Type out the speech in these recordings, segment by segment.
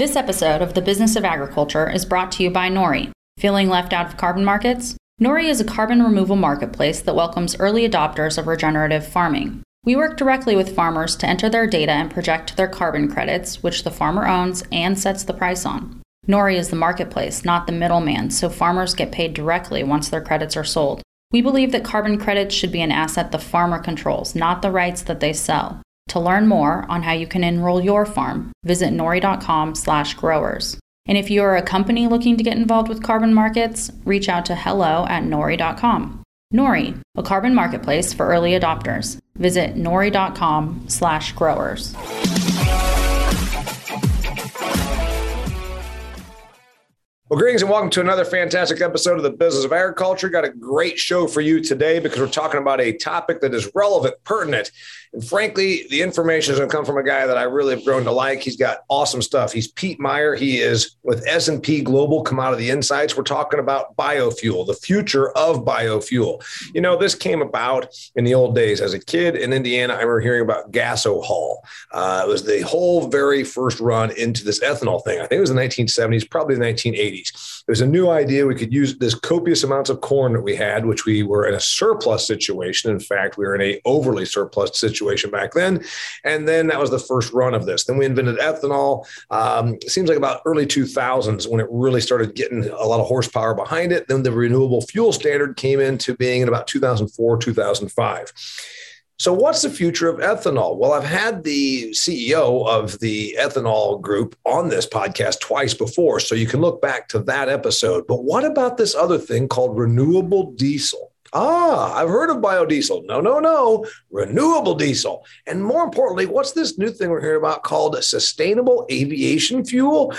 This episode of The Business of Agriculture is brought to you by Nori. Feeling left out of carbon markets? Nori is a carbon removal marketplace that welcomes early adopters of regenerative farming. We work directly with farmers to enter their data and project their carbon credits, which the farmer owns and sets the price on. Nori is the marketplace, not the middleman, so farmers get paid directly once their credits are sold. We believe that carbon credits should be an asset the farmer controls, not the rights that they sell. To learn more on how you can enroll your farm, visit nori.com/growers. And if you are a company looking to get involved with carbon markets, reach out to hello at nori.com. Nori, a carbon marketplace for early adopters. Visit nori.com/growers. Well, greetings and welcome to another fantastic episode of the Business of Agriculture. Got a great show for you today because we're talking about a topic that is relevant, pertinent, and frankly, the information is going to come from a guy that I really have grown to like. He's got awesome stuff. He's Pete Meyer. He is with S&P Global Commodity Insights. We're talking about biofuel, the future of biofuel. You know, this came about in the old days. As a kid in Indiana, I remember hearing about Gasohol. Uh, it was the whole very first run into this ethanol thing. I think it was the 1970s, probably the 1980s. It was a new idea. We could use this copious amounts of corn that we had, which we were in a surplus situation. In fact, we were in a overly surplus situation situation back then. And then that was the first run of this. Then we invented ethanol. Um, it seems like about early 2000s when it really started getting a lot of horsepower behind it. Then the renewable fuel standard came into being in about 2004, 2005. So, what's the future of ethanol? Well, I've had the CEO of the ethanol group on this podcast twice before, so you can look back to that episode. But what about this other thing called renewable diesel? Ah, I've heard of biodiesel. No, no, no. Renewable diesel. And more importantly, what's this new thing we're hearing about called sustainable aviation fuel?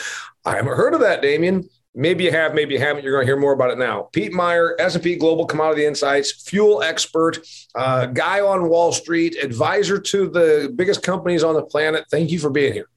I haven't heard of that, Damian. Maybe you have, maybe you haven't. You're going to hear more about it now. Pete Meyer, S&P Global Commodity Insights, fuel expert, uh, guy on Wall Street, advisor to the biggest companies on the planet. Thank you for being here.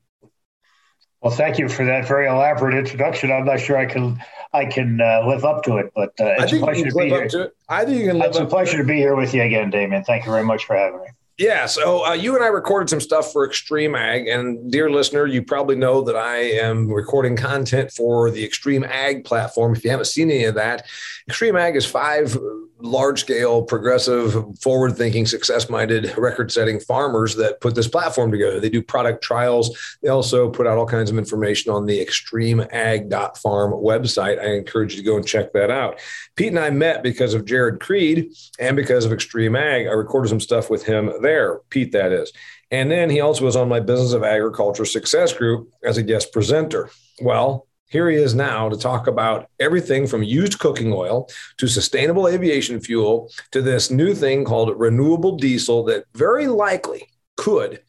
Well, thank you for that very elaborate introduction. I'm not sure I can I can uh, live up to it, but uh, it's a pleasure to be here. To I think you can. Live it's a pleasure to be here with you again, Damian. Thank you very much for having me. Yeah, so uh, you and I recorded some stuff for Extreme Ag, and dear listener, you probably know that I am recording content for the Extreme Ag platform. If you haven't seen any of that, Extreme Ag is five large scale, progressive, forward thinking, success minded, record setting farmers that put this platform together. They do product trials. They also put out all kinds of information on the extremeag.farm website. I encourage you to go and check that out. Pete and I met because of Jared Creed and because of Extreme Ag. I recorded some stuff with him there, Pete, that is. And then he also was on my Business of Agriculture Success Group as a guest presenter. Well, here he is now to talk about everything from used cooking oil to sustainable aviation fuel to this new thing called renewable diesel that very likely could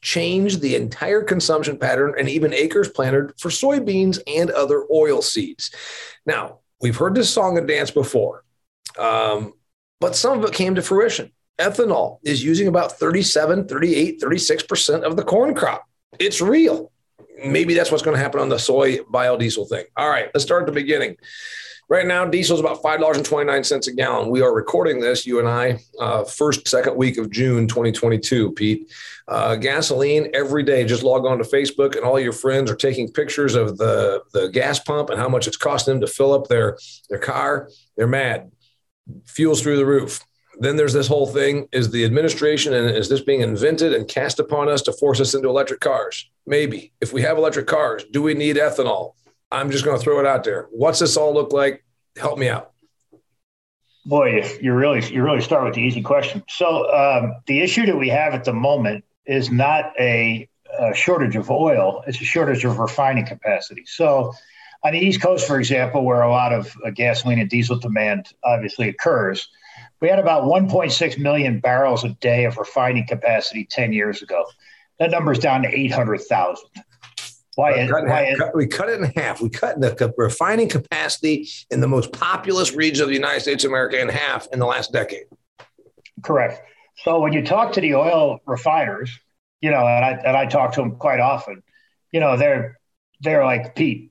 change the entire consumption pattern and even acres planted for soybeans and other oil seeds. Now, we've heard this song and dance before, um, but some of it came to fruition. Ethanol is using about 37, 38, 36% of the corn crop. It's real maybe that's what's going to happen on the soy biodiesel thing. All right, let's start at the beginning. Right now, diesel is about $5.29 a gallon. We are recording this, you and I, uh, first, second week of June 2022, Pete. Uh, gasoline every day. Just log on to Facebook, and all your friends are taking pictures of the, the gas pump and how much it's costing them to fill up their, their car. They're mad. Fuels through the roof then there's this whole thing is the administration and is this being invented and cast upon us to force us into electric cars? Maybe. If we have electric cars do we need ethanol? I'm just going to throw it out there. What's this all look like? Help me out. Boy you really you really start with the easy question. So um, the issue that we have at the moment is not a, a shortage of oil it's a shortage of refining capacity. So on the east coast for example where a lot of uh, gasoline and diesel demand obviously occurs we had about 1.6 million barrels a day of refining capacity 10 years ago. That number is down to 800,000. Why, why cut, we cut it in half. We cut the refining capacity in the most populous region of the United States of America in half in the last decade. Correct. So when you talk to the oil refiners, you know, and I and I talk to them quite often, you know, they're they're like, Pete,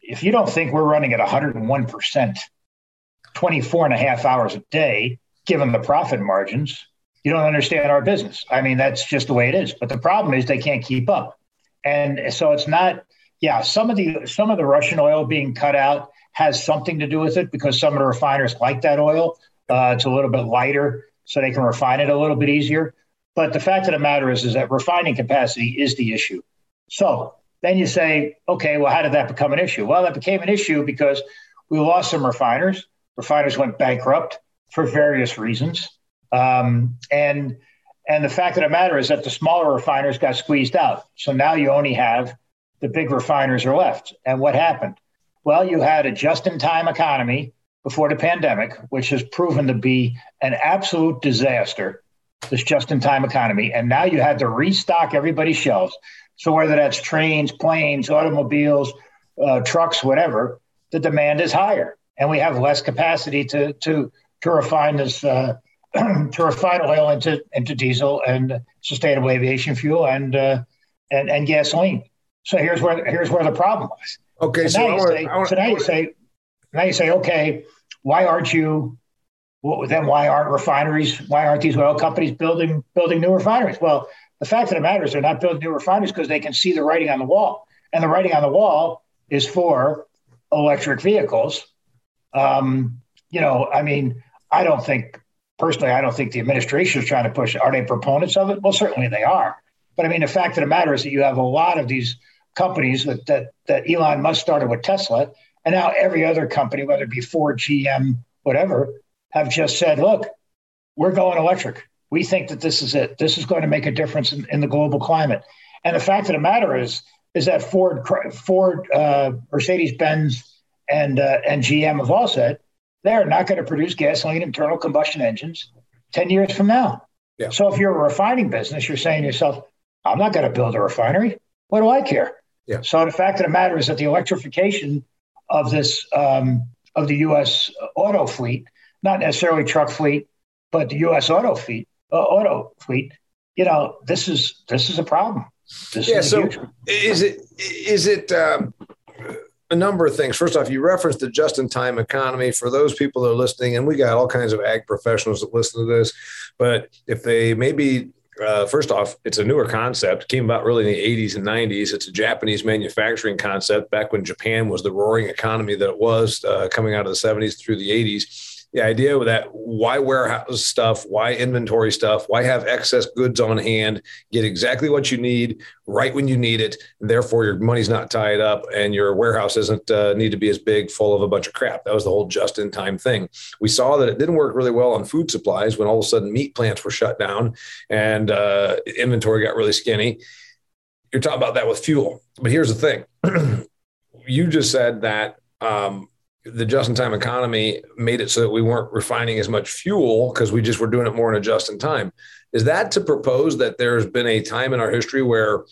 if you don't think we're running at 101 percent 24 and a half hours a day, given the profit margins, you don't understand our business. I mean, that's just the way it is. But the problem is they can't keep up. And so it's not yeah, some of the some of the Russian oil being cut out has something to do with it because some of the refiners like that oil. Uh, it's a little bit lighter, so they can refine it a little bit easier. But the fact of the matter is, is that refining capacity is the issue. So then you say, okay, well, how did that become an issue? Well, that became an issue because we lost some refiners. Refiners went bankrupt for various reasons, um, and and the fact of the matter is that the smaller refiners got squeezed out. So now you only have the big refiners are left. And what happened? Well, you had a just-in-time economy before the pandemic, which has proven to be an absolute disaster. This just-in-time economy, and now you had to restock everybody's shelves. So whether that's trains, planes, automobiles, uh, trucks, whatever, the demand is higher, and we have less capacity to to to refine this uh, to refine oil into into diesel and sustainable aviation fuel and uh, and and gasoline. So here's where here's where the problem was. Okay, so now, you say, so now you say now you say okay, why aren't you? Well, then why aren't refineries? Why aren't these oil companies building building new refineries? Well, the fact of the matter is they're not building new refineries because they can see the writing on the wall, and the writing on the wall is for electric vehicles. Um, you know, I mean, I don't think personally, I don't think the administration is trying to push. Are they proponents of it? Well, certainly they are. But I mean, the fact of the matter is that you have a lot of these companies that that, that Elon Musk started with Tesla, and now every other company, whether it be Ford, GM, whatever, have just said, "Look, we're going electric we think that this is it. This is going to make a difference in, in the global climate. And the fact of the matter is, is that Ford, Ford, uh, Mercedes Benz, and uh, and GM have all said they're not going to produce gasoline internal combustion engines ten years from now. Yeah. So if you're a refining business, you're saying to yourself, I'm not going to build a refinery. What do I care? Yeah. So the fact of the matter is that the electrification of this um, of the U.S. auto fleet, not necessarily truck fleet, but the U.S. auto fleet, uh, auto fleet, you know, this is this is a problem. This yeah. Is so is it is it um, a number of things? First off, you referenced the just-in-time economy. For those people that are listening, and we got all kinds of ag professionals that listen to this, but if they maybe uh, first off, it's a newer concept. Came about really in the 80s and 90s. It's a Japanese manufacturing concept back when Japan was the roaring economy that it was uh, coming out of the 70s through the 80s the idea that why warehouse stuff, why inventory stuff, why have excess goods on hand, get exactly what you need right when you need it. Therefore, your money's not tied up and your warehouse doesn't uh, need to be as big, full of a bunch of crap. That was the whole just in time thing. We saw that it didn't work really well on food supplies when all of a sudden meat plants were shut down and uh, inventory got really skinny. You're talking about that with fuel. But here's the thing you just said that. Um, the just in time economy made it so that we weren't refining as much fuel because we just were doing it more in a just in time. Is that to propose that there's been a time in our history where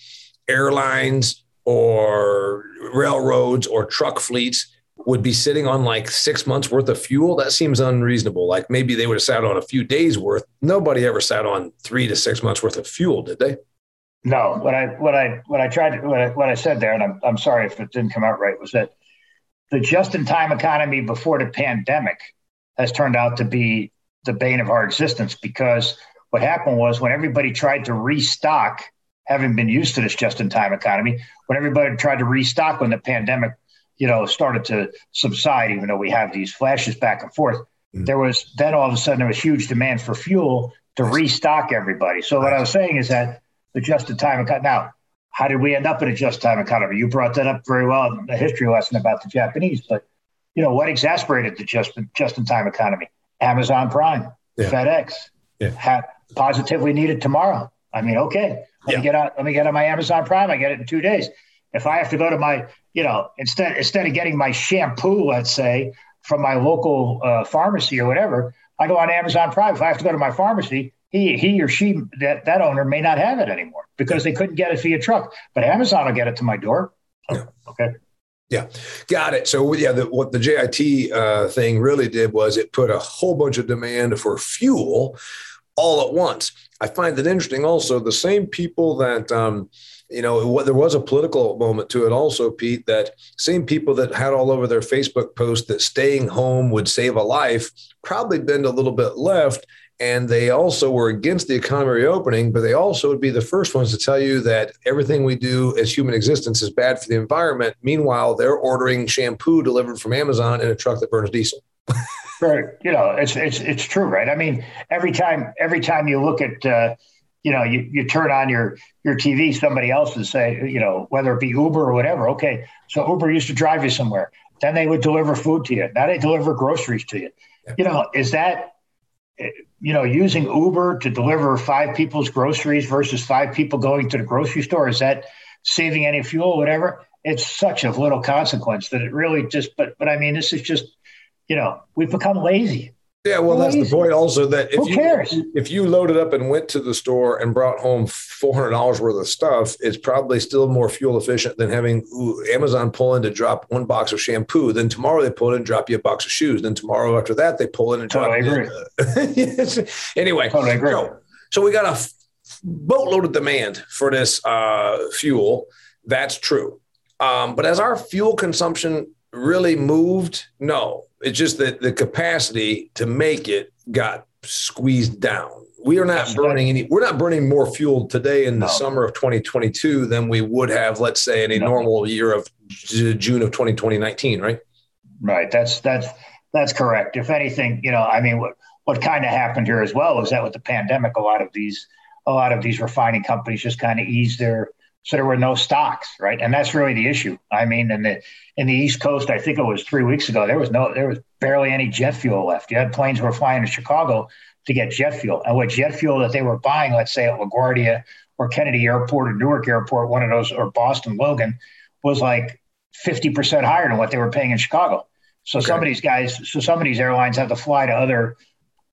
airlines or railroads or truck fleets would be sitting on like six months worth of fuel? That seems unreasonable. Like maybe they would have sat on a few days worth. Nobody ever sat on three to six months worth of fuel, did they? No. What I what I what I tried to, what I, what I said there, and I'm I'm sorry if it didn't come out right, was that the just in time economy before the pandemic has turned out to be the bane of our existence because what happened was when everybody tried to restock, having been used to this just in time economy, when everybody tried to restock when the pandemic, you know, started to subside, even though we have these flashes back and forth, mm-hmm. there was then all of a sudden there was huge demand for fuel to restock everybody. So what I was saying is that the just in time economy now how did we end up in a just-time economy? You brought that up very well in the history lesson about the Japanese, but you know what exasperated the just just-in-time economy? Amazon Prime, yeah. FedEx, yeah. Positively needed tomorrow. I mean, okay, let yeah. me get on. Let me get on my Amazon Prime. I get it in two days. If I have to go to my, you know, instead instead of getting my shampoo, let's say from my local uh, pharmacy or whatever, I go on Amazon Prime. If I have to go to my pharmacy, he he or she that that owner may not have it anymore because they couldn't get it via truck. But Amazon will get it to my door. Yeah. Okay. Yeah, got it. So yeah, the, what the JIT uh, thing really did was it put a whole bunch of demand for fuel all at once. I find it interesting. Also, the same people that um, you know, what, there was a political moment to it also, Pete, that same people that had all over their Facebook post that staying home would save a life probably been a little bit left and they also were against the economy reopening, but they also would be the first ones to tell you that everything we do as human existence is bad for the environment. Meanwhile, they're ordering shampoo delivered from Amazon in a truck that burns diesel. right. You know, it's it's it's true, right? I mean, every time every time you look at uh, you know, you, you turn on your your TV, somebody else would say, you know, whether it be Uber or whatever. Okay, so Uber used to drive you somewhere. Then they would deliver food to you. Now they deliver groceries to you. Yeah. You know, is that you know using Uber to deliver five people's groceries versus five people going to the grocery store? Is that saving any fuel, whatever? It's such of little consequence that it really just. But but I mean, this is just you know we've become lazy. Yeah, well, that's the point. Also, that if Who you cares? if you loaded up and went to the store and brought home four hundred dollars worth of stuff, it's probably still more fuel efficient than having Amazon pull in to drop one box of shampoo. Then tomorrow they pull in and drop you a box of shoes. Then tomorrow after that they pull in and totally drop. Agree. You, anyway, totally agree. So, so we got a boatload of demand for this uh, fuel. That's true. Um, but as our fuel consumption really moved? No, it's just that the capacity to make it got squeezed down. We are not burning any. We're not burning more fuel today in the no. summer of 2022 than we would have, let's say, in a no. normal year of June of 2019, right? Right. That's that's that's correct. If anything, you know, I mean, what what kind of happened here as well is that with the pandemic, a lot of these a lot of these refining companies just kind of eased their so there were no stocks, right? And that's really the issue. I mean, in the in the East Coast, I think it was three weeks ago, there was no there was barely any jet fuel left. You had planes were flying to Chicago to get jet fuel, and what jet fuel that they were buying, let's say at LaGuardia or Kennedy Airport or Newark Airport, one of those, or Boston Logan, was like fifty percent higher than what they were paying in Chicago. So okay. some of these guys, so some of these airlines have to fly to other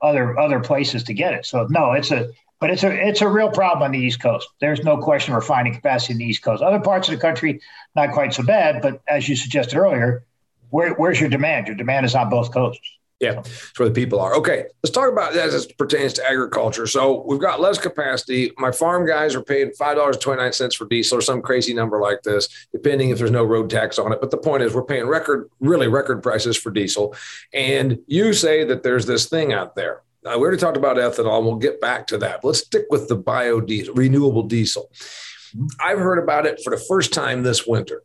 other other places to get it. So no, it's a but it's a it's a real problem on the East Coast. There's no question refining capacity in the East Coast. Other parts of the country, not quite so bad, but as you suggested earlier, where, where's your demand? Your demand is on both coasts. Yeah, that's where the people are. Okay, let's talk about that as it pertains to agriculture. So we've got less capacity. My farm guys are paying five dollars twenty nine cents for diesel or some crazy number like this, depending if there's no road tax on it. But the point is, we're paying record, really record prices for diesel. And you say that there's this thing out there we already talked about ethanol. We'll get back to that. Let's stick with the biodiesel, renewable diesel. I've heard about it for the first time this winter.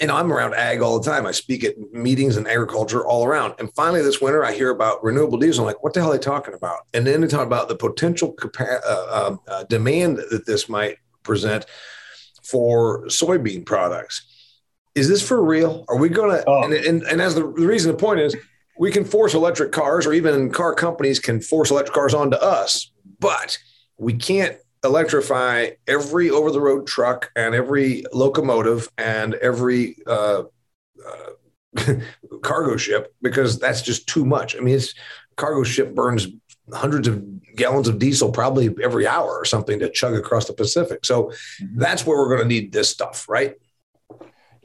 And I'm around ag all the time. I speak at meetings in agriculture all around. And finally, this winter, I hear about renewable diesel. I'm like, what the hell are they talking about? And then they talk about the potential uh, um, uh, demand that this might present for soybean products. Is this for real? Are we going to? Oh. And, and, and as the, the reason, the point is, we can force electric cars, or even car companies can force electric cars onto us, but we can't electrify every over the road truck and every locomotive and every uh, uh, cargo ship because that's just too much. I mean, it's cargo ship burns hundreds of gallons of diesel probably every hour or something to chug across the Pacific. So mm-hmm. that's where we're going to need this stuff, right?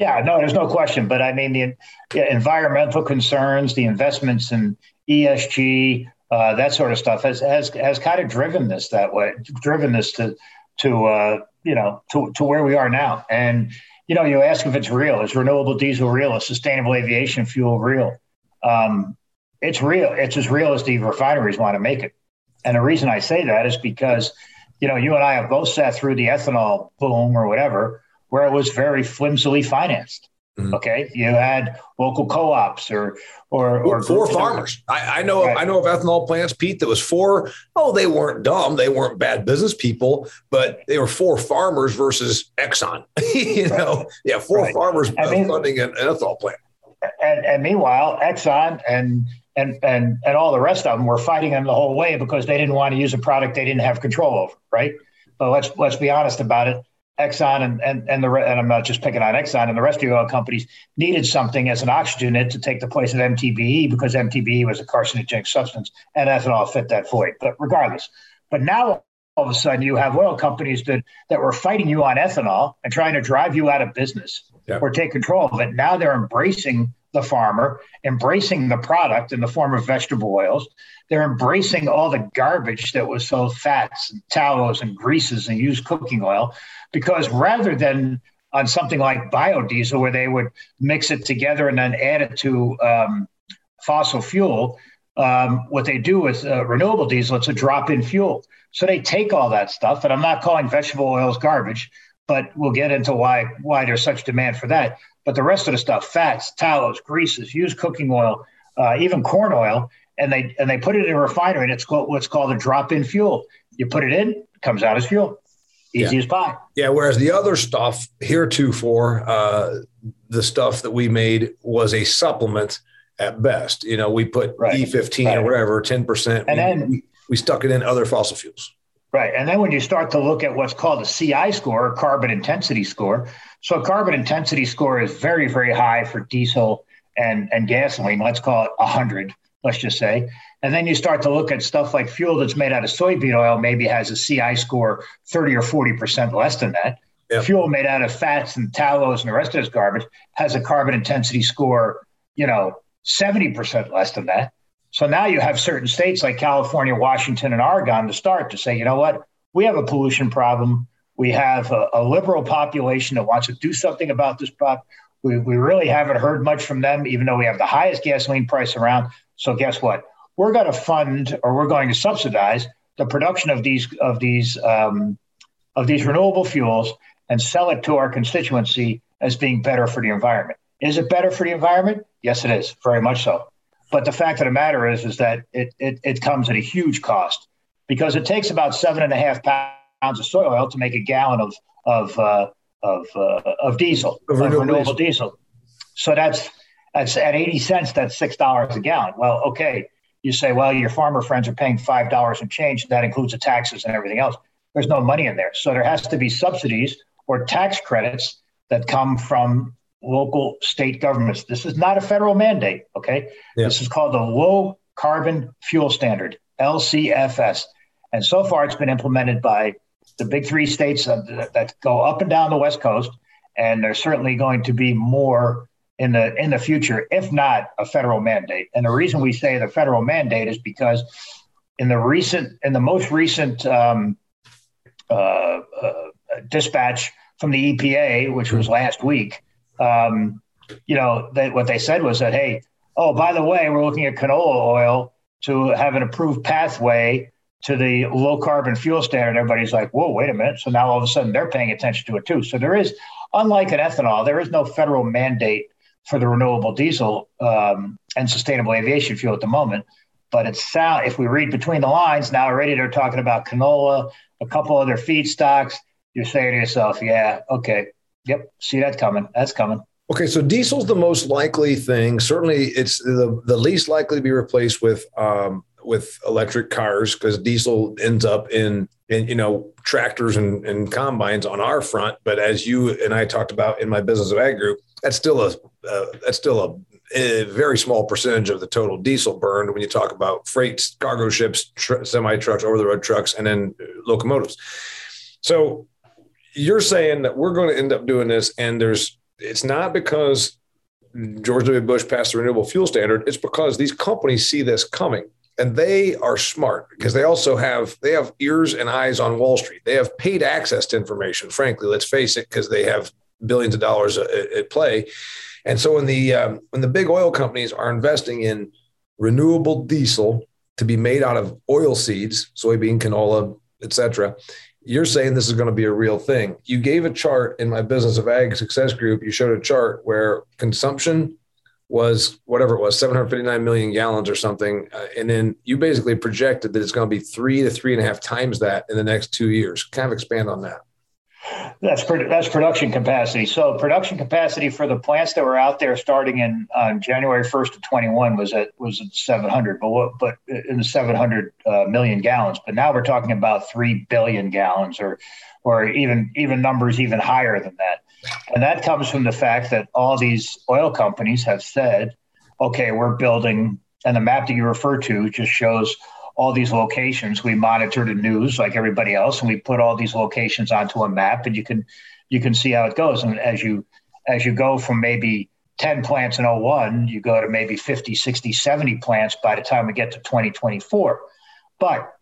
Yeah, no, there's no question. But I mean, the yeah, environmental concerns, the investments in ESG, uh, that sort of stuff has has has kind of driven this that way, driven this to to uh, you know to to where we are now. And you know, you ask if it's real. Is renewable diesel real? Is sustainable aviation fuel real? Um, it's real. It's as real as the refineries want to make it. And the reason I say that is because, you know, you and I have both sat through the ethanol boom or whatever, where it was very flimsily financed. Mm-hmm. Okay, you had local co-ops or or, or four farmers. I, I, know right. I know of ethanol plants, Pete, that was four. Oh, they weren't dumb. They weren't bad business people, but they were four farmers versus Exxon. you right. know, yeah, four right. farmers I mean, funding an, an ethanol plant. And, and meanwhile, Exxon and and and and all the rest of them were fighting them the whole way because they didn't want to use a product they didn't have control over. Right. But let's let's be honest about it Exxon and, and, and the and I'm not just picking on Exxon and the rest of the oil companies needed something as an oxygenate to take the place of MTBE because MTBE was a carcinogenic substance and ethanol fit that void. But regardless, but now all of a sudden you have oil companies that that were fighting you on ethanol and trying to drive you out of business yeah. or take control of it. Now they're embracing the farmer, embracing the product in the form of vegetable oils. They're embracing all the garbage that was so fats and tallows and greases and used cooking oil because rather than on something like biodiesel where they would mix it together and then add it to um, fossil fuel, um, what they do with uh, renewable diesel, it's a drop in fuel. So they take all that stuff, and I'm not calling vegetable oils garbage, but we'll get into why why there's such demand for that. But the rest of the stuff, fats, tallows, greases, used cooking oil, uh, even corn oil, and they and they put it in a refinery, and it's called, what's called a drop-in fuel. You put it in, it comes out as fuel, easy yeah. as pie. Yeah. Whereas the other stuff heretofore, uh, the stuff that we made was a supplement at best. You know, we put right. E15 right. or whatever, 10%. And we, then we, we stuck it in other fossil fuels. Right. And then when you start to look at what's called a CI score, a carbon intensity score. So a carbon intensity score is very, very high for diesel and, and gasoline. Let's call it 100, let's just say. And then you start to look at stuff like fuel that's made out of soybean oil, maybe has a CI score 30 or 40% less than that. Yep. Fuel made out of fats and tallows and the rest of this garbage has a carbon intensity score, you know, 70% less than that. So now you have certain states like California, Washington, and Oregon to start to say, you know what, we have a pollution problem. We have a, a liberal population that wants to do something about this problem. We, we really haven't heard much from them, even though we have the highest gasoline price around. So guess what? We're going to fund or we're going to subsidize the production of these of these um, of these renewable fuels and sell it to our constituency as being better for the environment. Is it better for the environment? Yes, it is, very much so. But the fact of the matter is, is that it, it, it comes at a huge cost because it takes about seven and a half pounds of soy oil to make a gallon of of uh, of, uh, of diesel, of renewable, of renewable diesel. So that's that's at 80 cents, that's six dollars a gallon. Well, okay, you say, well, your farmer friends are paying five dollars and change. That includes the taxes and everything else. There's no money in there, so there has to be subsidies or tax credits that come from local state governments. This is not a federal mandate, okay? Yeah. This is called the Low Carbon Fuel Standard, LCFS. And so far, it's been implemented by the big three states that go up and down the West Coast. And there's certainly going to be more in the in the future, if not a federal mandate. And the reason we say the federal mandate is because in the recent, in the most recent um, uh, uh, dispatch from the EPA, which was last week, um, you know, they, what they said was that, hey, oh, by the way, we're looking at canola oil to have an approved pathway to the low carbon fuel standard. Everybody's like, whoa, wait a minute. So now all of a sudden they're paying attention to it too. So there is, unlike an ethanol, there is no federal mandate for the renewable diesel um, and sustainable aviation fuel at the moment. But it's sound if we read between the lines now already, they're talking about canola, a couple other feedstocks. You're saying to yourself, yeah, okay, Yep. See that coming. That's coming. Okay, so diesel's the most likely thing. Certainly, it's the the least likely to be replaced with um, with electric cars because diesel ends up in in you know tractors and, and combines on our front. But as you and I talked about in my business of ag group, that's still a uh, that's still a, a, very small percentage of the total diesel burned when you talk about freights, cargo ships, tr- semi trucks, over the road trucks, and then locomotives. So you're saying that we're going to end up doing this, and there's it's not because George W. Bush passed the renewable fuel standard. It's because these companies see this coming, and they are smart because they also have they have ears and eyes on Wall Street. They have paid access to information. Frankly, let's face it, because they have billions of dollars at, at play. And so when the um, when the big oil companies are investing in renewable diesel to be made out of oil seeds, soybean, canola, etc., you're saying this is going to be a real thing. You gave a chart in my business of ag success group. You showed a chart where consumption was whatever it was 759 million gallons or something uh, and then you basically projected that it's going to be three to three and a half times that in the next two years kind of expand on that that's that's production capacity. So production capacity for the plants that were out there starting in on January 1st of 21 was at was at 700, but what, but in the 700 uh, million gallons. But now we're talking about three billion gallons, or or even even numbers even higher than that. And that comes from the fact that all these oil companies have said, okay, we're building, and the map that you refer to just shows all these locations. We monitor the news like everybody else, and we put all these locations onto a map, and you can you can see how it goes. And as you as you go from maybe 10 plants in 01, you go to maybe 50, 60, 70 plants by the time we get to 2024. But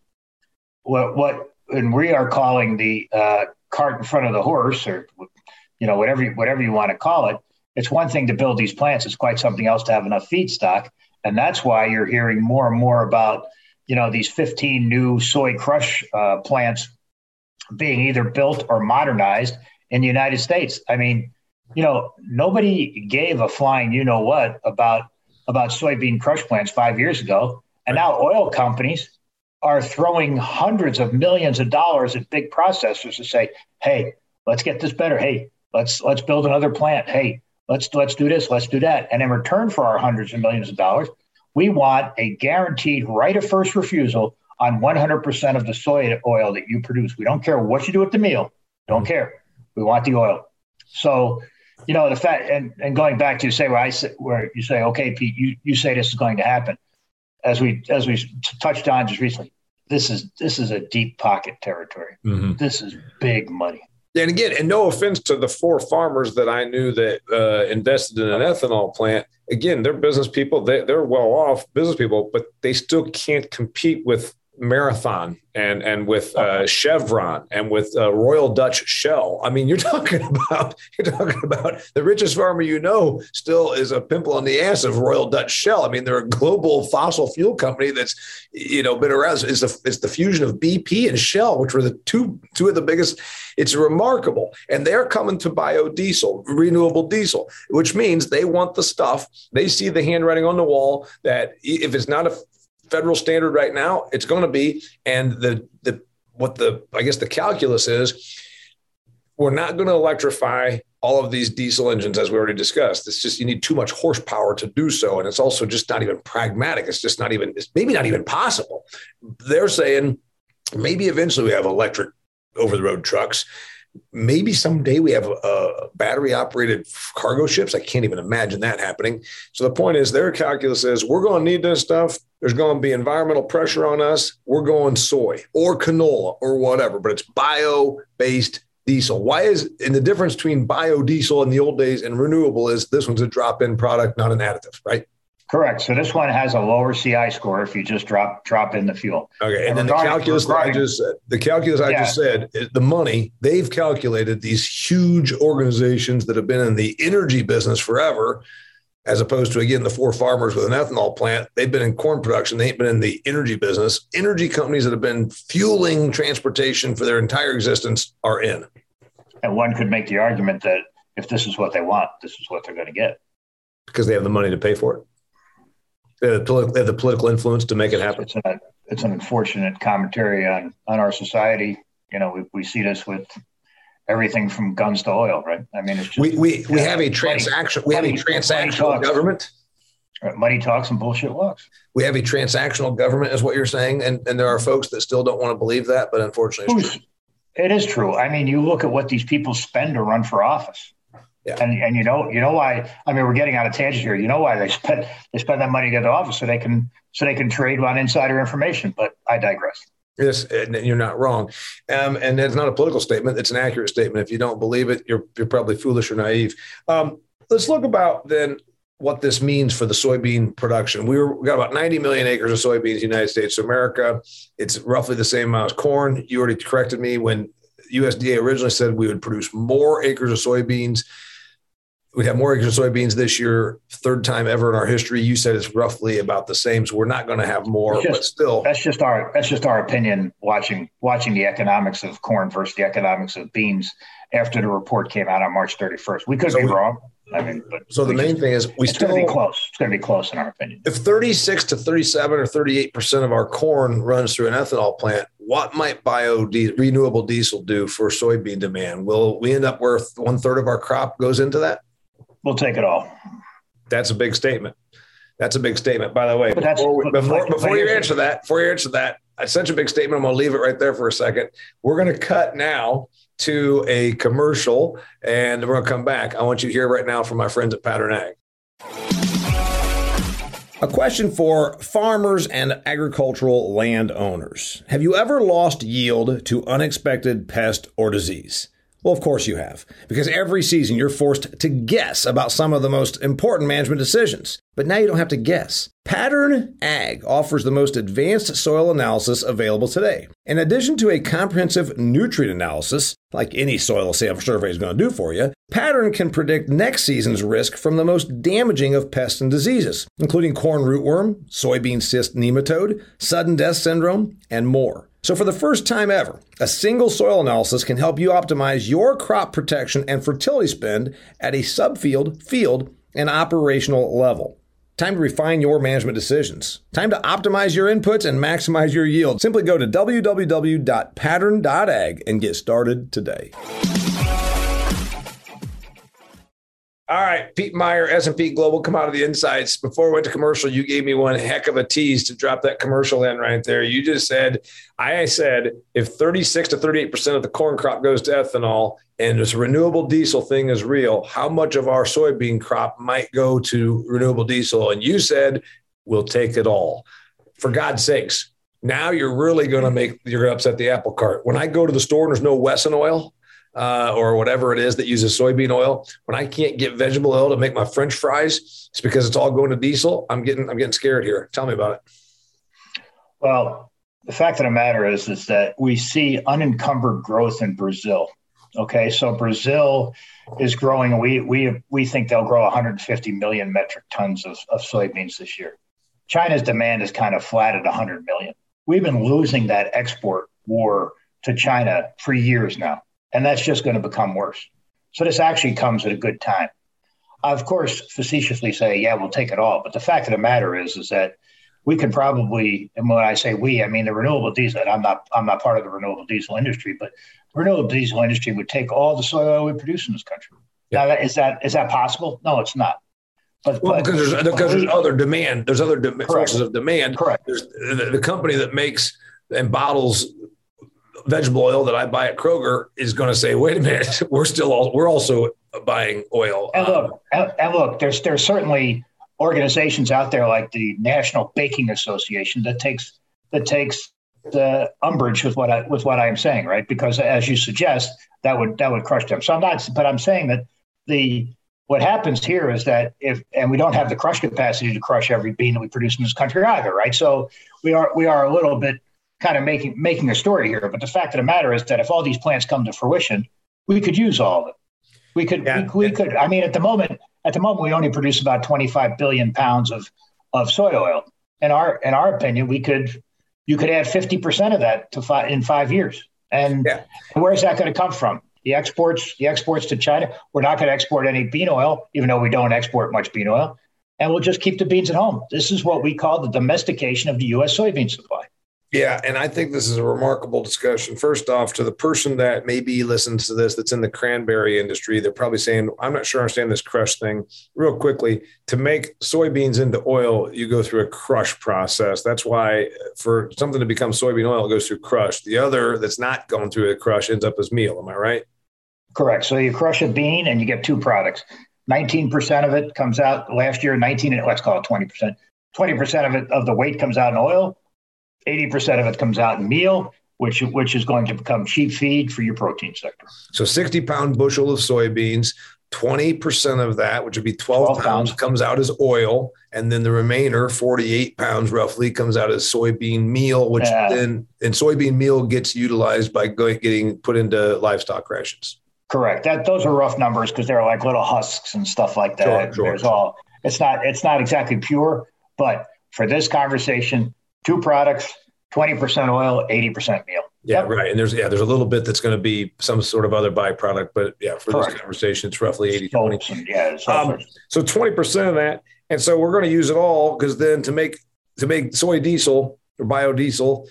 what what and we are calling the uh, cart in front of the horse, or you know whatever whatever you want to call it. It's one thing to build these plants; it's quite something else to have enough feedstock. And that's why you're hearing more and more about, you know, these 15 new soy crush uh, plants being either built or modernized in the United States. I mean, you know, nobody gave a flying you know what about about soybean crush plants five years ago, and now oil companies are throwing hundreds of millions of dollars at big processors to say, "Hey, let's get this better. Hey, let's let's build another plant. Hey, let's let's do this, let's do that." And in return for our hundreds of millions of dollars, we want a guaranteed right of first refusal on 100% of the soy oil that you produce. We don't care what you do with the meal. Don't care. We want the oil. So, you know, the fact and, and going back to say where I say where you say, okay, Pete, you, you say this is going to happen. As we as we touched on just recently, this is this is a deep pocket territory. Mm-hmm. This is big money. And again, and no offense to the four farmers that I knew that uh, invested in an ethanol plant. Again, they're business people. They, they're well off business people, but they still can't compete with Marathon and and with uh, Chevron and with uh, Royal Dutch Shell. I mean, you're talking about you're talking about the richest farmer you know still is a pimple on the ass of Royal Dutch Shell. I mean, they're a global fossil fuel company that's you know been around. It's the it's the fusion of BP and Shell, which were the two two of the biggest. It's remarkable, and they're coming to biodiesel, renewable diesel, which means they want the stuff. They see the handwriting on the wall that if it's not a federal standard right now. It's going to be, and the the what the I guess the calculus is, we're not going to electrify all of these diesel engines as we already discussed. It's just you need too much horsepower to do so, and it's also just not even pragmatic. It's just not even. It's maybe not even possible. They're saying maybe eventually we have electric over the road trucks maybe someday we have uh, a battery operated cargo ships. I can't even imagine that happening. So the point is, their calculus is we're going to need this stuff. There's going to be environmental pressure on us. We're going soy or canola or whatever, but it's bio based diesel. Why is and the difference between biodiesel in the old days and renewable is this one's a drop in product, not an additive, right? Correct. So this one has a lower CI score if you just drop drop in the fuel. Okay, and, and then the calculus that I just said, the calculus I yeah. just said, the money they've calculated these huge organizations that have been in the energy business forever, as opposed to again the four farmers with an ethanol plant. They've been in corn production. They ain't been in the energy business. Energy companies that have been fueling transportation for their entire existence are in. And one could make the argument that if this is what they want, this is what they're going to get because they have the money to pay for it. They have, the, they have the political influence to make it happen. It's, a, it's an unfortunate commentary on, on our society. You know, we, we see this with everything from guns to oil, right? I mean, it's just, we we, we have a transaction. We have a transactional government. Money talks and bullshit walks. We have a transactional government, is what you're saying, and and there are folks that still don't want to believe that, but unfortunately, it's true. It is true. I mean, you look at what these people spend to run for office. Yeah. And and you know you know why I mean we're getting out of tangent here. You know why they spend they spend that money to get to office so they can so they can trade on insider information. But I digress. Yes, and you're not wrong. Um, and it's not a political statement; it's an accurate statement. If you don't believe it, you're you're probably foolish or naive. Um, let's look about then what this means for the soybean production. We, were, we got about 90 million acres of soybeans in the United States of America. It's roughly the same amount as corn. You already corrected me when USDA originally said we would produce more acres of soybeans we have more acres of soybeans this year, third time ever in our history. You said it's roughly about the same, so we're not going to have more, just, but still, that's just our that's just our opinion. Watching watching the economics of corn versus the economics of beans after the report came out on March 31st. We could so be we, wrong. I mean, but so the main just, thing is we it's still going to be close. It's going to be close in our opinion. If 36 to 37 or 38 percent of our corn runs through an ethanol plant, what might bio renewable diesel do for soybean demand? Will we end up where one third of our crop goes into that? We'll take it all. That's a big statement. That's a big statement. By the way, before, before, before you answer that, before you answer that, it's such a big statement. I'm going to leave it right there for a second. We're going to cut now to a commercial, and we're going to come back. I want you to hear right now from my friends at Pattern Ag. A question for farmers and agricultural landowners. Have you ever lost yield to unexpected pest or disease? Well, of course you have, because every season you're forced to guess about some of the most important management decisions. But now you don't have to guess. Pattern Ag offers the most advanced soil analysis available today. In addition to a comprehensive nutrient analysis, like any soil sample survey is going to do for you, Pattern can predict next season's risk from the most damaging of pests and diseases, including corn rootworm, soybean cyst nematode, sudden death syndrome, and more. So, for the first time ever, a single soil analysis can help you optimize your crop protection and fertility spend at a subfield, field, and operational level. Time to refine your management decisions. Time to optimize your inputs and maximize your yield. Simply go to www.pattern.ag and get started today. All right, Pete Meyer, S&P Global Commodity Insights. Before we went to commercial, you gave me one heck of a tease to drop that commercial in right there. You just said, I said, if 36 to 38% of the corn crop goes to ethanol and this renewable diesel thing is real, how much of our soybean crop might go to renewable diesel? And you said, we'll take it all. For God's sakes, now you're really going to make, you're going to upset the apple cart. When I go to the store and there's no Wesson oil, uh, or whatever it is that uses soybean oil, when I can't get vegetable oil to make my French fries, it's because it's all going to diesel. I'm getting I'm getting scared here. Tell me about it. Well, the fact of the matter is is that we see unencumbered growth in Brazil. Okay, so Brazil is growing. We we we think they'll grow 150 million metric tons of, of soybeans this year. China's demand is kind of flat at 100 million. We've been losing that export war to China for years now and that's just going to become worse. So this actually comes at a good time. I, of course, facetiously say, yeah, we'll take it all. But the fact of the matter is, is that we could probably, and when I say we, I mean the renewable diesel. I'm not, I'm not part of the renewable diesel industry, but renewable diesel industry would take all the soy oil we produce in this country. Yeah. Now, is that is that possible? No, it's not. But, well, but, because there's because there's other demand. There's other de- sources of demand. Correct. There's the, the company that makes and bottles vegetable oil that I buy at Kroger is going to say, wait a minute, we're still all, we're also buying oil. And look, um, and look, there's there's certainly organizations out there like the National Baking Association that takes that takes the umbrage with what I with what I am saying, right? Because as you suggest, that would that would crush them. So I'm not, but I'm saying that the what happens here is that if and we don't have the crush capacity to crush every bean that we produce in this country either, right? So we are we are a little bit kind of making making a story here. But the fact of the matter is that if all these plants come to fruition, we could use all of it. We could yeah. we, we could. I mean, at the moment, at the moment, we only produce about 25 billion pounds of of soy oil. In our in our opinion, we could you could add 50 percent of that to five, in five years. And yeah. where's that going to come from? The exports, the exports to China. We're not going to export any bean oil, even though we don't export much bean oil, and we'll just keep the beans at home. This is what we call the domestication of the U.S. soybean supply. Yeah, and I think this is a remarkable discussion. First off, to the person that maybe listens to this that's in the cranberry industry, they're probably saying, I'm not sure I understand this crush thing. Real quickly, to make soybeans into oil, you go through a crush process. That's why uh, for something to become soybean oil, it goes through crush. The other that's not going through a crush ends up as meal. Am I right? Correct. So you crush a bean and you get two products. 19% of it comes out last year, 19, let's call it 20%. 20% of it of the weight comes out in oil 80% of it comes out in meal, which, which is going to become cheap feed for your protein sector. So 60 pound bushel of soybeans, 20% of that, which would be 12, 12 pounds, pounds, comes out as oil. And then the remainder, 48 pounds roughly, comes out as soybean meal, which yeah. then, and soybean meal gets utilized by going, getting put into livestock rations. Correct. That those are rough numbers because they're like little husks and stuff like that. Sure, sure. There's all it's not it's not exactly pure, but for this conversation, two products, 20% oil, 80% meal. Yeah, yep. right. And there's yeah, there's a little bit that's going to be some sort of other byproduct, but yeah, for Correct. this conversation, it's roughly 80 20. Yeah, um, so 20% of that. And so we're going to use it all because then to make to make soy diesel or biodiesel,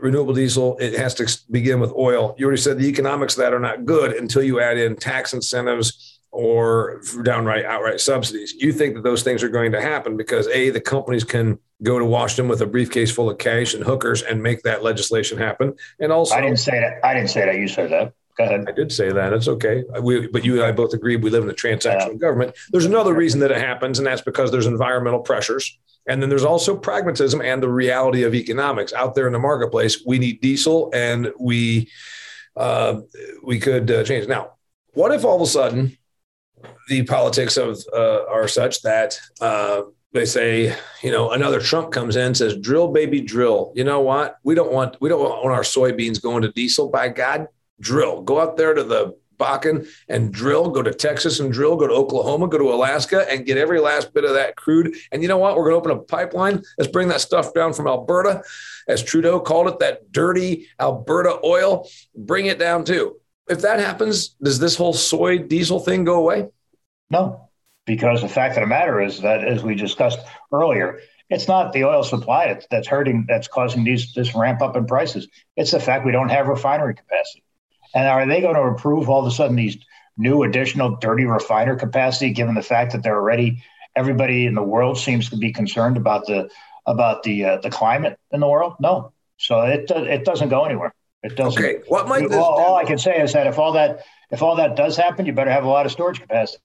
renewable diesel, it has to begin with oil. You already said the economics of that are not good until you add in tax incentives or downright outright subsidies. You think that those things are going to happen because A, the companies can go to Washington with a briefcase full of cash and hookers and make that legislation happen. And also, I didn't say that. I didn't say that. You said that. Go ahead. I did say that. It's okay. We, but you and I both agree we live in a transactional yeah. government. There's another reason that it happens, and that's because there's environmental pressures. And then there's also pragmatism and the reality of economics out there in the marketplace. We need diesel and we uh, we could uh, change. Now, what if all of a sudden the politics of uh, are such that uh, they say, you know, another Trump comes in says, "Drill, baby, drill." You know what? We don't want we don't want our soybeans going to diesel. By God, drill. Go out there to the Bakken and drill. Go to Texas and drill. Go to Oklahoma. Go to Alaska and get every last bit of that crude. And you know what? We're going to open a pipeline. Let's bring that stuff down from Alberta, as Trudeau called it, that dirty Alberta oil. Bring it down too. If that happens, does this whole soy diesel thing go away? No, because the fact of the matter is that, as we discussed earlier, it's not the oil supply that's hurting, that's causing these this ramp up in prices. It's the fact we don't have refinery capacity. And are they going to approve all of a sudden these new additional dirty refiner capacity, given the fact that they're already everybody in the world seems to be concerned about the about the uh, the climate in the world? No, so it it doesn't go anywhere. It doesn't. Okay, what might all, all I can say is that if all that if all that does happen, you better have a lot of storage capacity.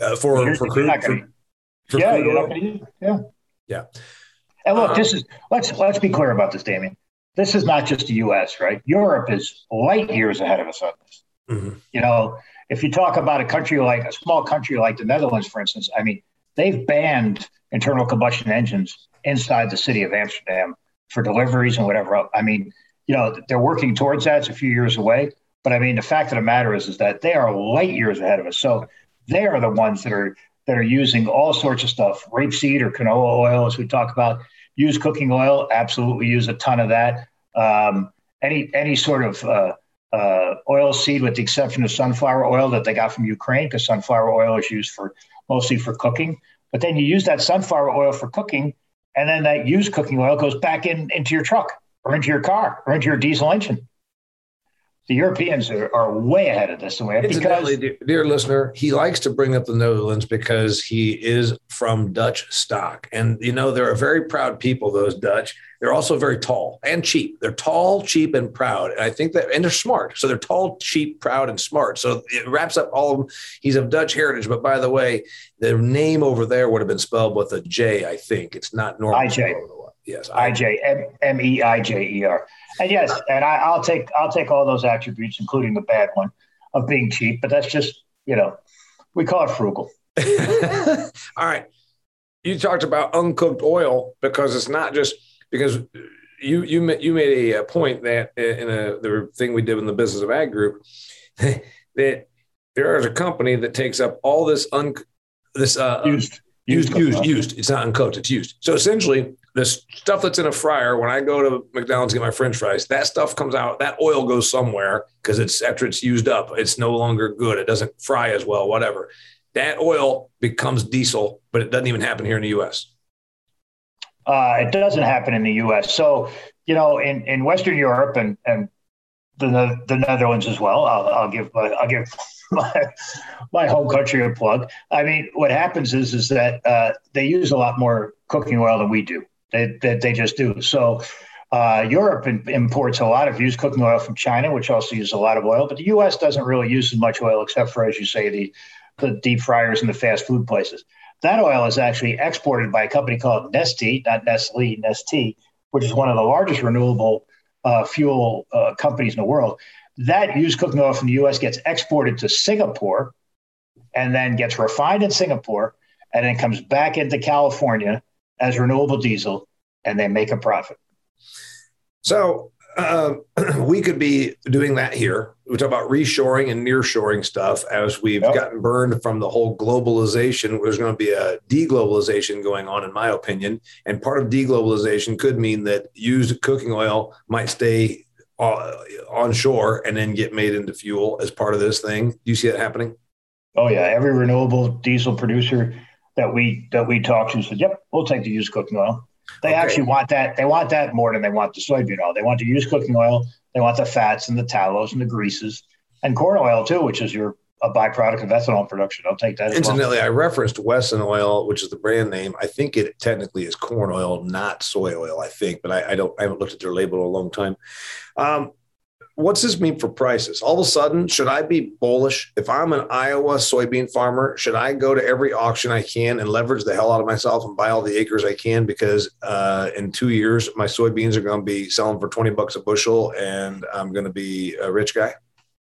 Uh, for for crude, gonna, for, yeah, you're not gonna, yeah, yeah. And look, um, this is let's let's be clear about this, Damian. This is not just the U.S. right? Europe is light years ahead of us on this. Mm-hmm. You know, if you talk about a country like a small country like the Netherlands, for instance, I mean, they've banned internal combustion engines inside the city of Amsterdam for deliveries and whatever. I mean, you know, they're working towards that. It's a few years away. But I mean, the fact of the matter is, is that they are light years ahead of us. So they are the ones that are that are using all sorts of stuff, rapeseed or canola oil, as we talk about. Use cooking oil, absolutely use a ton of that. Um, any any sort of uh, uh, oil seed, with the exception of sunflower oil that they got from Ukraine, because sunflower oil is used for mostly for cooking. But then you use that sunflower oil for cooking, and then that used cooking oil goes back in into your truck or into your car or into your diesel engine the Europeans are, are way ahead of this. Way because, dear, dear listener, he likes to bring up the Netherlands because he is from Dutch stock, and you know they're a very proud people. Those Dutch, they're also very tall and cheap. They're tall, cheap, and proud. And I think that, and they're smart. So they're tall, cheap, proud, and smart. So it wraps up all of them. He's of Dutch heritage, but by the way, the name over there would have been spelled with a J. I think it's not normal. IJ. Yes, IJ M E I J E R. And yes, and I, I'll take I'll take all those attributes, including the bad one of being cheap. But that's just you know, we call it frugal. all right, you talked about uncooked oil because it's not just because you you you made a point that in a the thing we did in the business of ag group that there is a company that takes up all this un this uh used used used used it's not uncooked it's used so essentially the stuff that's in a fryer when I go to McDonald's to get my French fries, that stuff comes out. That oil goes somewhere because it's after it's used up, it's no longer good. It doesn't fry as well, whatever. That oil becomes diesel, but it doesn't even happen here in the U.S. Uh, it doesn't happen in the U.S. So you know, in, in Western Europe and and the the Netherlands as well. I'll, I'll give I'll give my my home country a plug. I mean, what happens is is that uh, they use a lot more cooking oil than we do. They, they, they just do. So uh, Europe imports a lot of used cooking oil from China, which also uses a lot of oil. But the U.S. doesn't really use as much oil, except for, as you say, the, the deep fryers and the fast food places. That oil is actually exported by a company called Neste, not Nestle, Neste, which is one of the largest renewable uh, fuel uh, companies in the world. That used cooking oil from the U.S. gets exported to Singapore and then gets refined in Singapore and then comes back into California as renewable diesel and they make a profit. So uh, we could be doing that here. We talk about reshoring and nearshoring stuff as we've yep. gotten burned from the whole globalization. There's going to be a deglobalization going on, in my opinion. And part of deglobalization could mean that used cooking oil might stay uh, on shore and then get made into fuel as part of this thing. Do you see that happening? Oh yeah, every renewable diesel producer that we that we talked to said, "Yep, we'll take the used cooking oil." They okay. actually want that. They want that more than they want the soybean oil. They want the used cooking oil. They want the fats and the tallows and the greases and corn oil too, which is your a byproduct of ethanol production. I'll take that. Incidentally, well. I referenced Wesson oil, which is the brand name. I think it technically is corn oil, not soy oil. I think, but I, I don't. I haven't looked at their label in a long time. Um, what's this mean for prices? All of a sudden, should I be bullish? If I'm an Iowa soybean farmer, should I go to every auction I can and leverage the hell out of myself and buy all the acres I can? Because uh, in two years, my soybeans are going to be selling for 20 bucks a bushel and I'm going to be a rich guy?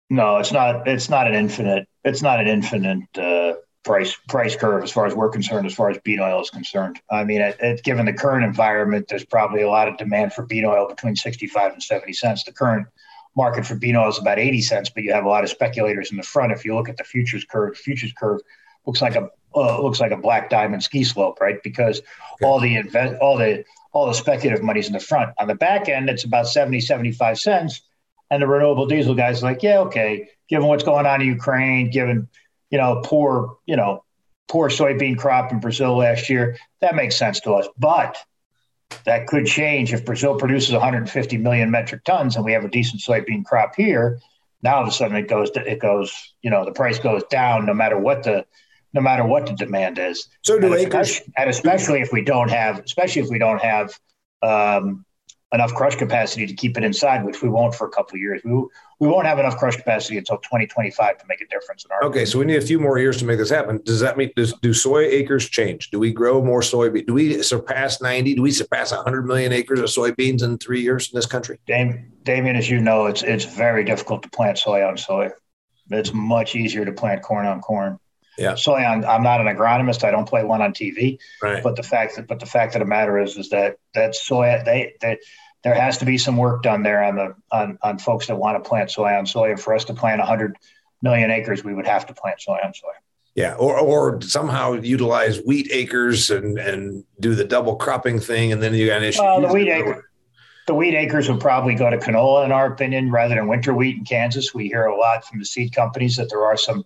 No, it's not. It's not an infinite. It's not an infinite uh, price price curve as far as we're concerned, as far as bean oil is concerned. I mean, it, it, given the current environment, there's probably a lot of demand for bean oil between 65 and 70 cents. The current market for bean oil is about 80 cents, but you have a lot of speculators in the front. If you look at the futures curve, futures curve looks like a uh, looks like a black diamond ski slope, right? Because okay. all the invest all the all the speculative money's in the front. On the back end, it's about 70, 75 cents. And the renewable diesel guys are like, yeah, okay, given what's going on in Ukraine, given you know, poor, you know, poor soybean crop in Brazil last year. That makes sense to us. But that could change if Brazil produces 150 million metric tons and we have a decent soybean crop here. Now all of a sudden it goes, it goes, you know, the price goes down no matter what the, no matter what the demand is. So do and acres, especially, and especially if we don't have, especially if we don't have, um, enough crush capacity to keep it inside, which we won't for a couple of years. We, we won't have enough crush capacity until 2025 to make a difference in our. Okay, so we need a few more years to make this happen. Does that mean does, do soy acres change? Do we grow more soybean? Do we surpass 90? Do we surpass 100 million acres of soybeans in three years in this country? Damian, Damian, as you know, it's it's very difficult to plant soy on soy. It's much easier to plant corn on corn. Yeah. Soy on. I'm not an agronomist. I don't play one on TV. Right. But the fact that but the fact of the matter is is that that soy they they there has to be some work done there on the on, on folks that want to plant soy on soy. And for us to plant 100 million acres, we would have to plant soy on soy. Yeah, or or somehow utilize wheat acres and and do the double cropping thing, and then you got an issue. Well, the wheat acre, the wheat acres would probably go to canola, in our opinion, rather than winter wheat in Kansas. We hear a lot from the seed companies that there are some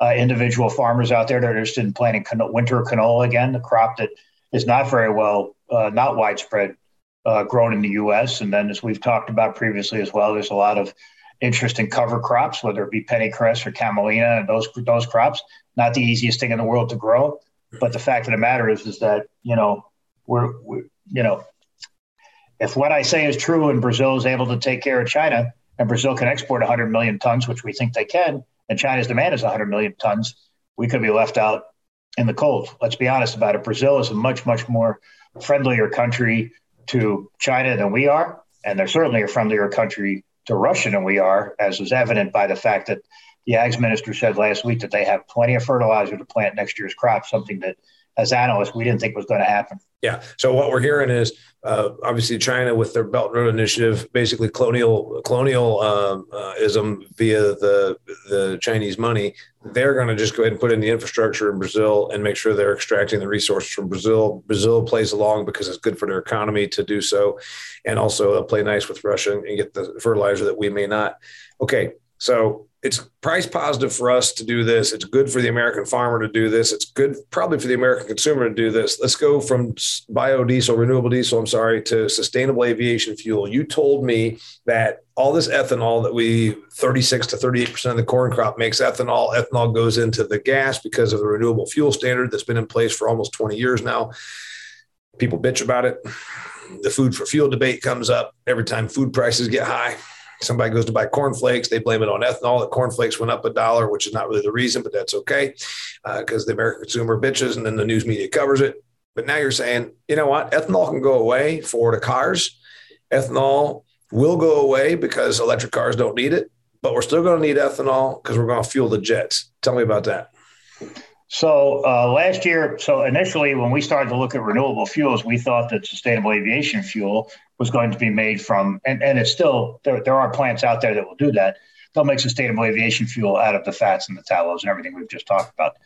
uh, individual farmers out there that are interested in planting winter canola again, the crop that is not very well, uh, not widespread uh, grown in the U.S. And then, as we've talked about previously as well, there's a lot of interest in cover crops, whether it be pennycress or camelina, and those those crops. Not the easiest thing in the world to grow, but the fact of the matter is, is that you know we're, we're you know if what I say is true, and Brazil is able to take care of China, and Brazil can export 100 million tons, which we think they can, and China's demand is 100 million tons, we could be left out in the cold. Let's be honest about it. Brazil is a much, much more friendlier country to China than we are, and they're certainly a friendlier country to Russia than we are, as was evident by the fact that the Ag Minister said last week that they have plenty of fertilizer to plant next year's crop, something that as analysts we didn't think was going to happen. Yeah. So what we're hearing is uh, obviously China with their Belt Road Initiative, basically colonial colonialism um, uh, via the the Chinese money. They're going to just go ahead and put in the infrastructure in Brazil and make sure they're extracting the resources from Brazil. Brazil plays along because it's good for their economy to do so, and also play nice with Russia and get the fertilizer that we may not. Okay. So it's price positive for us to do this. It's good for the American farmer to do this. It's good probably for the American consumer to do this. Let's go from biodiesel, renewable diesel, I'm sorry, to sustainable aviation fuel. You told me that all this ethanol that we 36 to 38% of the corn crop makes ethanol. Ethanol goes into the gas because of the renewable fuel standard that's been in place for almost 20 years now. People bitch about it. The food for fuel debate comes up every time food prices get high Somebody goes to buy cornflakes, they blame it on ethanol. That cornflakes went up a dollar, which is not really the reason, but that's okay because uh, the American consumer bitches and then the news media covers it. But now you're saying, you know what? Ethanol can go away for the cars. Ethanol will go away because electric cars don't need it, but we're still going to need ethanol because we're going to fuel the jets. Tell me about that. So uh, last year, so initially when we started to look at renewable fuels, we thought that sustainable aviation fuel was going to be made from, and, and it's still, there, there are plants out there that will do that. They'll make sustainable aviation fuel out of the fats and the tallows and everything we've just talked about.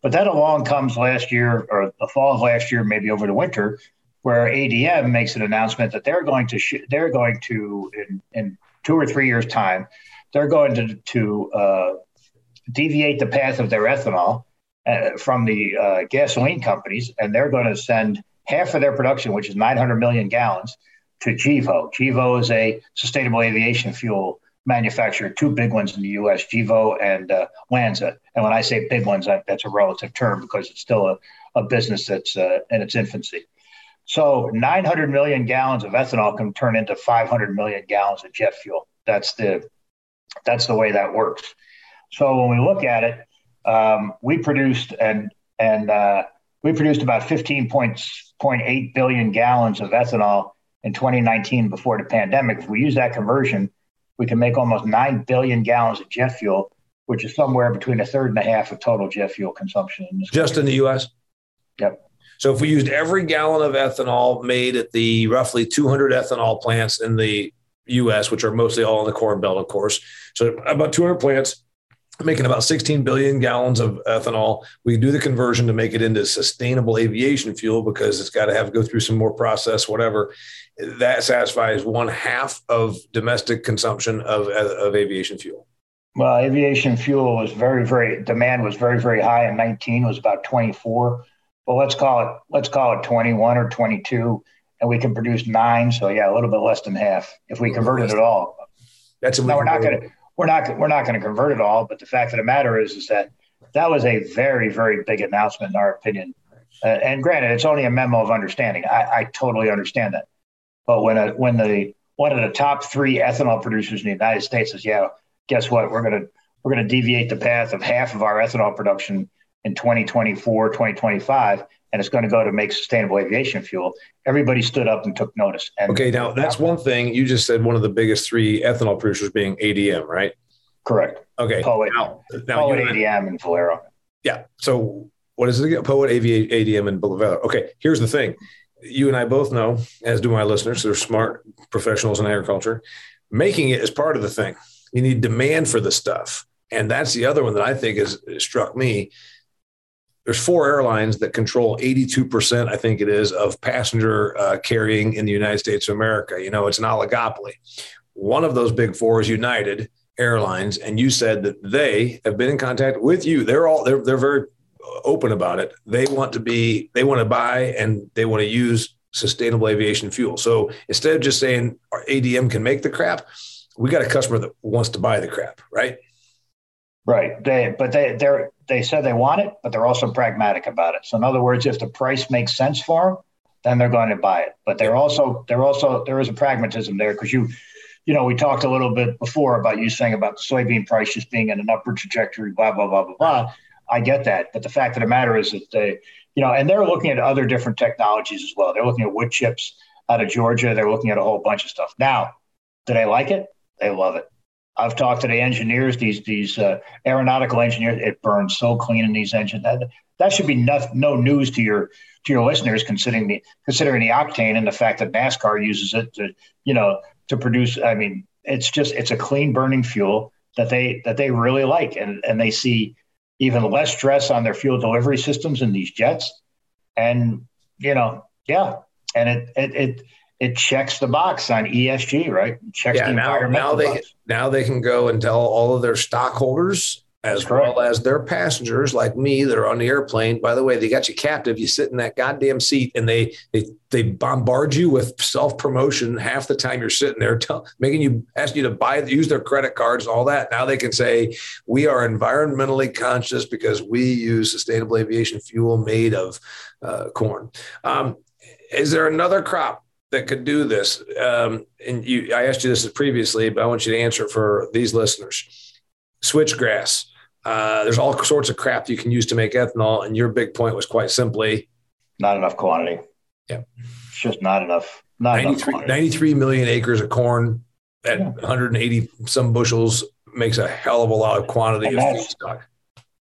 But then along comes last year or the fall of last year, maybe over the winter, where ADM makes an announcement that they're going to, sh- they're going to, in, in two or three years' time, they're going to, to uh, deviate the path of their ethanol uh, from the uh, gasoline companies, and they're going to send half of their production, which is 900 million gallons, to Gevo. Gevo is a sustainable aviation fuel manufacturer, two big ones in the U.S., Gevo and uh, Lanza. And when I say big ones, that, that's a relative term because it's still a, a business that's uh, in its infancy. So 900 million gallons of ethanol can turn into 500 million gallons of jet fuel. that's the that's the way that works. So when we look at it, um, we produced and and uh, we produced about 15.8 billion gallons of ethanol in 2019 before the pandemic. If we use that conversion, we can make almost 9 billion gallons of jet fuel, which is somewhere between a third and a half of total jet fuel consumption. In Just country. in the U.S.? Yep. So if we used every gallon of ethanol made at the roughly 200 ethanol plants in the U.S., which are mostly all in the Corn Belt, of course, so about 200 plants making about 16 billion gallons of ethanol. We do the conversion to make it into sustainable aviation fuel because it's got to have go through some more process, whatever. That satisfies one half of domestic consumption of, of aviation fuel. Well, aviation fuel was very, very demand was very, very high in 19 was about 24 well, let's call it let's call it 21 or 22, and we can produce nine. So yeah, a little bit less than half if we convert it at all. That's no, we're not going to we're not we're not going to convert it all. But the fact of the matter is, is that that was a very very big announcement in our opinion. Uh, and granted, it's only a memo of understanding. I, I totally understand that. But when a, when the one of the top three ethanol producers in the United States says, "Yeah, guess what? We're to we're going to deviate the path of half of our ethanol production in 2024, 2025, and it's going to go to make sustainable aviation fuel. Everybody stood up and took notice. And okay, now that's one thing. You just said one of the biggest three ethanol producers being ADM, right? Correct. Okay. Poet, now, now Poet ADM and Valero. Yeah. So what is it again? Poet AV, ADM and Valero. Okay. Here's the thing. You and I both know, as do my listeners, they're smart professionals in agriculture. Making it is part of the thing. You need demand for the stuff. And that's the other one that I think has struck me there's four airlines that control 82%, I think it is, of passenger uh, carrying in the United States of America. You know, it's an oligopoly. One of those big four is United Airlines, and you said that they have been in contact with you. They're all they're they're very open about it. They want to be they want to buy and they want to use sustainable aviation fuel. So instead of just saying our ADM can make the crap, we got a customer that wants to buy the crap, right? Right. They, but they, they're, they said they want it, but they're also pragmatic about it. So in other words, if the price makes sense for them, then they're going to buy it. But they're also, they're also, there is a pragmatism there because you, you know, we talked a little bit before about you saying about the soybean price just being in an upward trajectory, blah, blah, blah, blah, blah. I get that. But the fact of the matter is that they, you know, and they're looking at other different technologies as well. They're looking at wood chips out of Georgia. They're looking at a whole bunch of stuff. Now, do they like it? They love it. I've talked to the engineers, these these uh, aeronautical engineers. It burns so clean in these engines. That that should be no, no news to your to your listeners, considering the considering the octane and the fact that NASCAR uses it to you know to produce. I mean, it's just it's a clean burning fuel that they that they really like, and and they see even less stress on their fuel delivery systems in these jets, and you know, yeah, and it it it it checks the box on ESG, right? It checks yeah, the now, now they box. now they can go and tell all of their stockholders as well as their passengers like me that are on the airplane. By the way, they got you captive. You sit in that goddamn seat and they they they bombard you with self promotion half the time you're sitting there, tell, making you asking you to buy use their credit cards, all that. Now they can say we are environmentally conscious because we use sustainable aviation fuel made of uh, corn. Um, is there another crop that could do this. Um, and you, I asked you this previously, but I want you to answer for these listeners. Switchgrass. Uh, there's all sorts of crap you can use to make ethanol, and your big point was quite simply not enough quantity. Yeah, it's just not enough. Not 93, enough 93 million acres of corn at yeah. 180 some bushels makes a hell of a lot of quantity and of feedstock.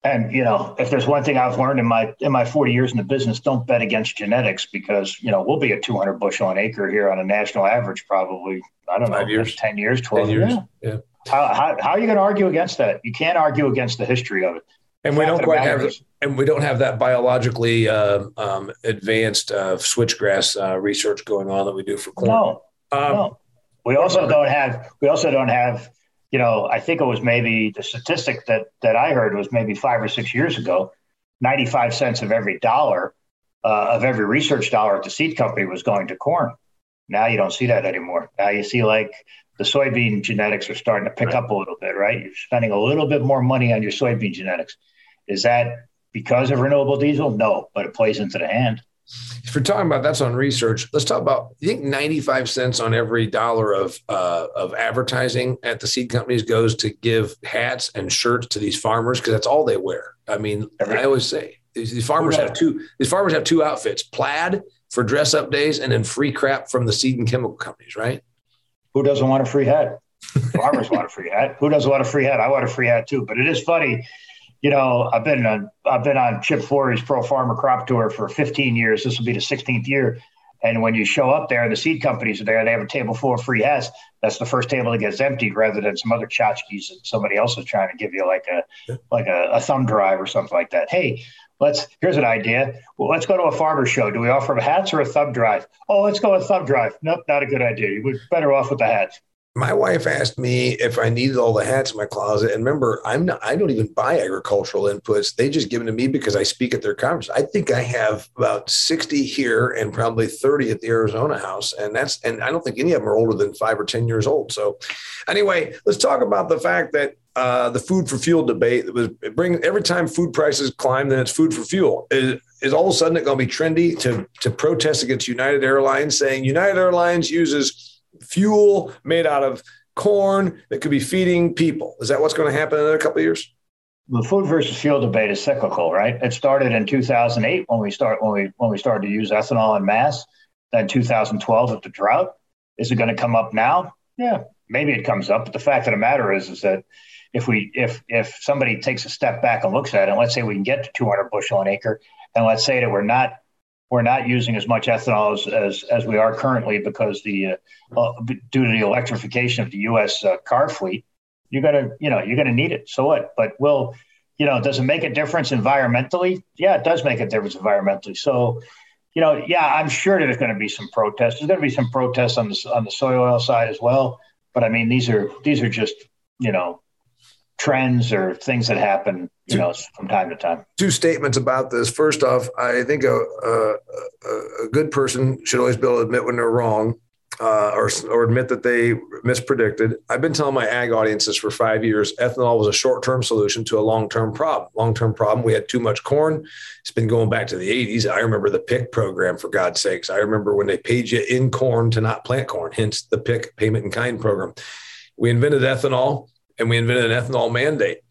And you know, if there's one thing I've learned in my in my 40 years in the business, don't bet against genetics because you know we'll be at 200 bushel an acre here on a national average, probably I don't Five know, years. 10 years, 12 10 years. Yeah. yeah. How, how, how are you going to argue against that? You can't argue against the history of it. And we don't quite have, and we don't have that biologically uh, um, advanced uh, switchgrass uh, research going on that we do for corn. No, um, no. We also don't have. We also don't have you know, I think it was maybe the statistic that that I heard was maybe five or six years ago, 95 cents of every dollar uh, of every research dollar at the seed company was going to corn. Now you don't see that anymore. Now you see like the soybean genetics are starting to pick right. up a little bit, right? You're spending a little bit more money on your soybean genetics. Is that because of renewable diesel? No, but it plays into the hand. If you're talking about that's on research, let's talk about. You think 95 cents on every dollar of uh, of advertising at the seed companies goes to give hats and shirts to these farmers because that's all they wear. I mean, Every, I always say these, these farmers have two. These farmers have two outfits: plaid for dress up days, and then free crap from the seed and chemical companies. Right? Who doesn't want a free hat? Farmers want a free hat. Who doesn't want a free hat? I want a free hat too. But it is funny you know, I've been on I've been on Chip Flory's Pro Farmer Crop Tour for 15 years. This will be the 16th year. And when you show up there, the seed companies are there. They have a table full of free hats. That's the first table that gets emptied, rather than some other tchotchkes that somebody else is trying to give you, like a like a, a thumb drive or something like that. Hey, let's here's an idea. Well, let's go to a farmer show. Do we offer hats or a thumb drive? Oh, let's go with thumb drive. Nope, not a good idea. We're better off with the hats my wife asked me if I needed all the hats in my closet. And remember, I'm not, I don't even buy agricultural inputs. They just give them to me because I speak at their conference. I think I have about 60 here and probably 30 at the Arizona house. And that's, and I don't think any of them are older than five or 10 years old. So anyway, let's talk about the fact that uh, the food for fuel debate was bring every time food prices climb, then it's food for fuel. Is, is all of a sudden it going to be trendy to, to protest against United Airlines saying United Airlines uses fuel made out of corn that could be feeding people. Is that what's going to happen in a couple of years? The food versus fuel debate is cyclical, right? It started in 2008 when we start when we when we started to use ethanol in mass. Then 2012 with the drought. Is it going to come up now? Yeah, maybe it comes up. But the fact of the matter is, is that if we if if somebody takes a step back and looks at it, let's say we can get to 200 bushel an acre, and let's say that we're not we're not using as much ethanol as, as, as we are currently because the uh, uh, due to the electrification of the U.S. Uh, car fleet. You're gonna you know you're gonna need it. So what? But will you know does it make a difference environmentally? Yeah, it does make a difference environmentally. So you know yeah, I'm sure there's going to be some protests. There's going to be some protests on the on the soy oil side as well. But I mean these are these are just you know trends or things that happen, you know, from time to time. Two statements about this. First off, I think a, a, a good person should always be able to admit when they're wrong. Uh, or, or admit that they mispredicted. I've been telling my ag audiences for five years ethanol was a short term solution to a long term problem. Long term problem, we had too much corn. It's been going back to the 80s. I remember the PIK program, for God's sakes. I remember when they paid you in corn to not plant corn, hence the PIK payment in kind program. We invented ethanol and we invented an ethanol mandate.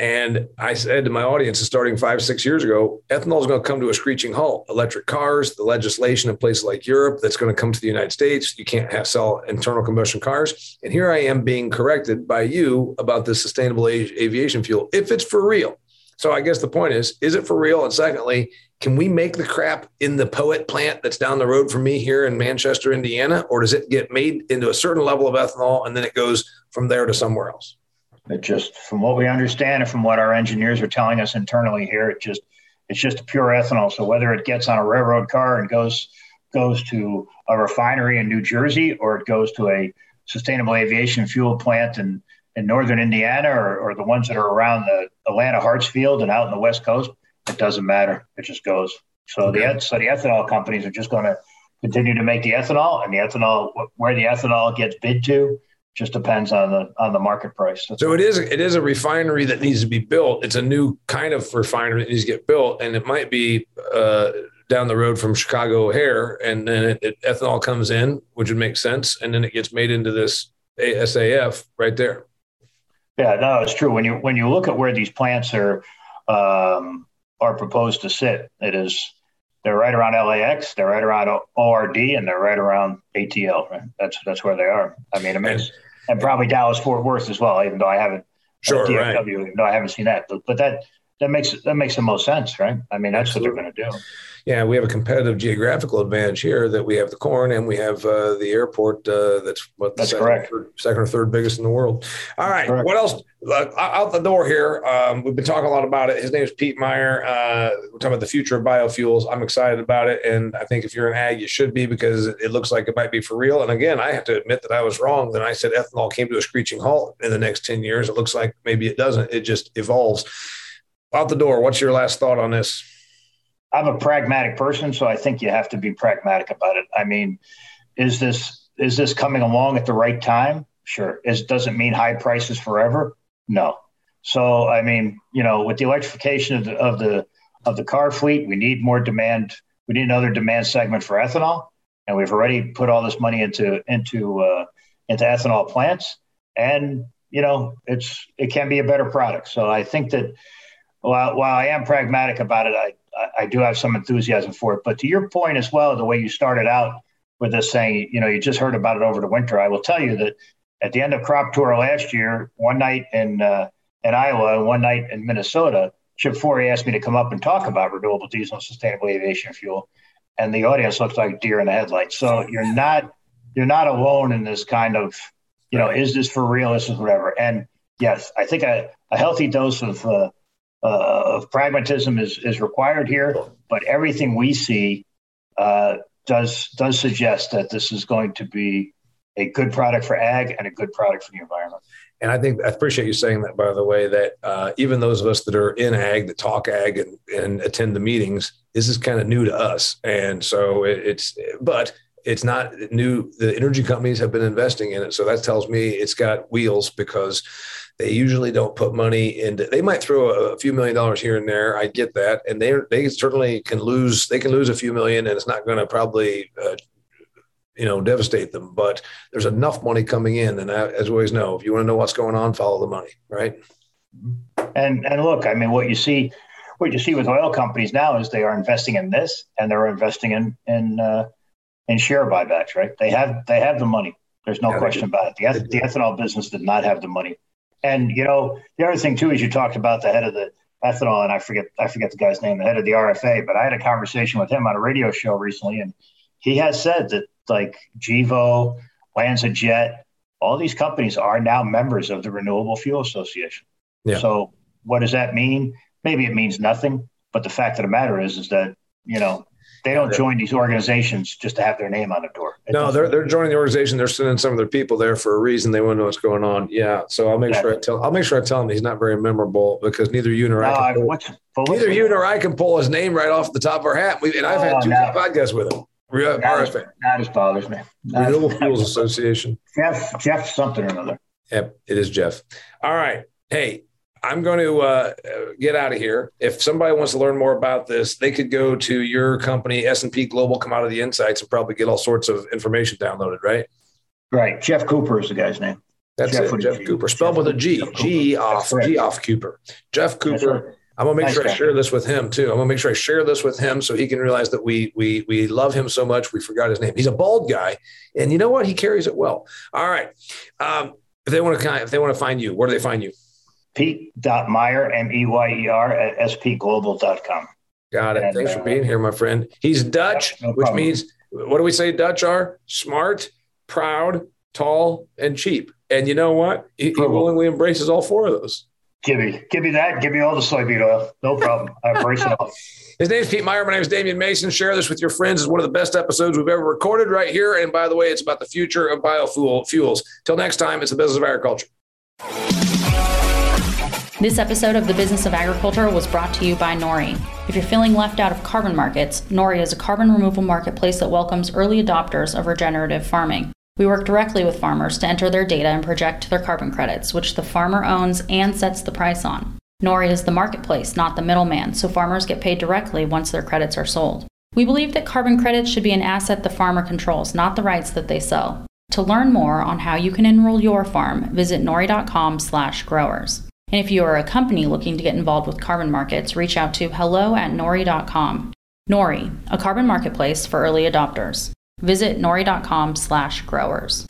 And I said to my audience, starting five, six years ago, ethanol is going to come to a screeching halt. Electric cars, the legislation in places like Europe that's going to come to the United States. You can't have, sell internal combustion cars. And here I am being corrected by you about this sustainable aviation fuel, if it's for real. So I guess the point is, is it for real? And secondly, can we make the crap in the poet plant that's down the road from me here in Manchester, Indiana? Or does it get made into a certain level of ethanol and then it goes from there to somewhere else? It just, from what we understand and from what our engineers are telling us internally here, it just it's just a pure ethanol. So whether it gets on a railroad car and goes goes to a refinery in New Jersey or it goes to a sustainable aviation fuel plant in, in northern Indiana or, or the ones that are around the Atlanta Hartsfield and out in the West Coast, it doesn't matter. It just goes. So okay. the so the ethanol companies are just going to continue to make the ethanol, and the ethanol where the ethanol gets bid to just depends on the on the market price. That's so it is it is a refinery that needs to be built. It's a new kind of refinery that needs to get built, and it might be uh, down the road from Chicago O'Hare, and then it, it, ethanol comes in, which would make sense, and then it gets made into this SAF right there. Yeah, no, it's true. When you when you look at where these plants are um, are proposed to sit, it is they're right around LAX, they're right around ORD, and they're right around ATL. Right? That's that's where they are. I mean, I mean, and, and probably Dallas Fort Worth as well. Even though I haven't uh, sure, DFW, right. even though I haven't seen that, but, but that that makes that makes the most sense, right? I mean, that's Absolutely. what they're going to do yeah, we have a competitive geographical advantage here that we have the corn and we have uh, the airport. Uh, that's what that's second, correct. Third, second or third biggest in the world. All right, correct. what else? Uh, out the door here. Um, we've been talking a lot about it. His name is Pete Meyer. Uh, we're talking about the future of biofuels. I'm excited about it, and I think if you're an ag, you should be because it looks like it might be for real. And again, I have to admit that I was wrong. Then I said ethanol came to a screeching halt in the next ten years. It looks like maybe it doesn't. It just evolves. Out the door. What's your last thought on this? I'm a pragmatic person, so I think you have to be pragmatic about it. I mean, is this is this coming along at the right time? Sure. Is doesn't mean high prices forever? No. So I mean, you know, with the electrification of the of the of the car fleet, we need more demand. We need another demand segment for ethanol, and we've already put all this money into into uh, into ethanol plants. And you know, it's it can be a better product. So I think that while while I am pragmatic about it, I I do have some enthusiasm for it. But to your point as well, the way you started out with this saying, you know, you just heard about it over the winter. I will tell you that at the end of crop tour last year, one night in uh, in Iowa and one night in Minnesota, Chip Flory asked me to come up and talk about renewable diesel and sustainable aviation fuel, and the audience looked like deer in the headlights. So you're not you're not alone in this kind of, you know, is this for real? This is whatever. And yes, I think a, a healthy dose of uh, of pragmatism is is required here. But everything we see uh, does does suggest that this is going to be a good product for ag and a good product for the environment. And I think I appreciate you saying that, by the way, that uh, even those of us that are in ag, that talk ag and, and attend the meetings, this is kind of new to us. And so it, it's, but it's not new. The energy companies have been investing in it. So that tells me it's got wheels because they usually don't put money into, they might throw a, few million dollars here and there. I get that. And they, they certainly can lose, they can lose a few million and it's not going to probably uh, you know, devastate them. But there's enough money coming in, and as we always know, if you want to know what's going on, follow the money, right? And and look, I mean, what you see, what you see with oil companies now is they are investing in this, and they're investing in in uh, in share buybacks, right? They have they have the money. There's no yeah, question about it. The, the ethanol business did not have the money. And you know, the other thing too is you talked about the head of the ethanol, and I forget I forget the guy's name, the head of the RFA. But I had a conversation with him on a radio show recently, and he has said that like Gevo, LanzaJet, all these companies are now members of the Renewable Fuel Association. Yeah. So what does that mean? Maybe it means nothing, but the fact of the matter is, is that you know they don't join these organizations just to have their name on the door. It no, they're they're joining the organization. They're sending some of their people there for a reason. They want to know what's going on. Yeah, so I'll make sure I tell. I'll make sure I tell him he's not very memorable because neither you nor no, I. Can pull, neither you nor I can pull his name right off the top of our hat. We, and I've had oh, two no. podcasts with him. Real RFA. That just bothers me. Renewable Fuels Association. Jeff, Jeff something or another. Yep, it is Jeff. All right. Hey, I'm going to uh, get out of here. If somebody wants to learn more about this, they could go to your company, S&P Global Commodity Insights, and probably get all sorts of information downloaded, right? Right. Geoff Cooper is the guy's name. That's Jeff it. Jeff G. Cooper, spelled with a G. G off. G off Cooper. Geoff Cooper I'm gonna make nice sure guy. I share this with him too. I'm gonna make sure I share this with him so he can realize that we we we love him so much we forgot his name. He's a bald guy, and you know what? He carries it well. All right. Um, if they want to if they want to find you, where do they find you? Pete.meyer, M E Y E R, at spglobal.com. Got it. And, Thanks uh, for being here, my friend. He's Dutch, no which means what do we say Dutch are? Smart, proud, tall, and cheap. And you know what? He, he willingly embraces all four of those. Give me, give me that. Give me all the soybean oil. No problem. I embrace it all. His name is Pete Meyer. My name is Damian Mason. Share this with your friends. It's one of the best episodes we've ever recorded right here. And by the way, it's about the future of biofuel fuels. Till next time, it's the business of agriculture. This episode of The Business of Agriculture was brought to you by Nori. If you're feeling left out of carbon markets, Nori is a carbon removal marketplace that welcomes early adopters of regenerative farming. We work directly with farmers to enter their data and project their carbon credits, which the farmer owns and sets the price on. Nori is the marketplace, not the middleman, so farmers get paid directly once their credits are sold. We believe that carbon credits should be an asset the farmer controls, not the rights that they sell. To learn more on how you can enroll your farm, visit nori.com/growers. And if you are a company looking to get involved with carbon markets, reach out to hello at nori.com. Nori, a carbon marketplace for early adopters. Visit nori.com slash growers.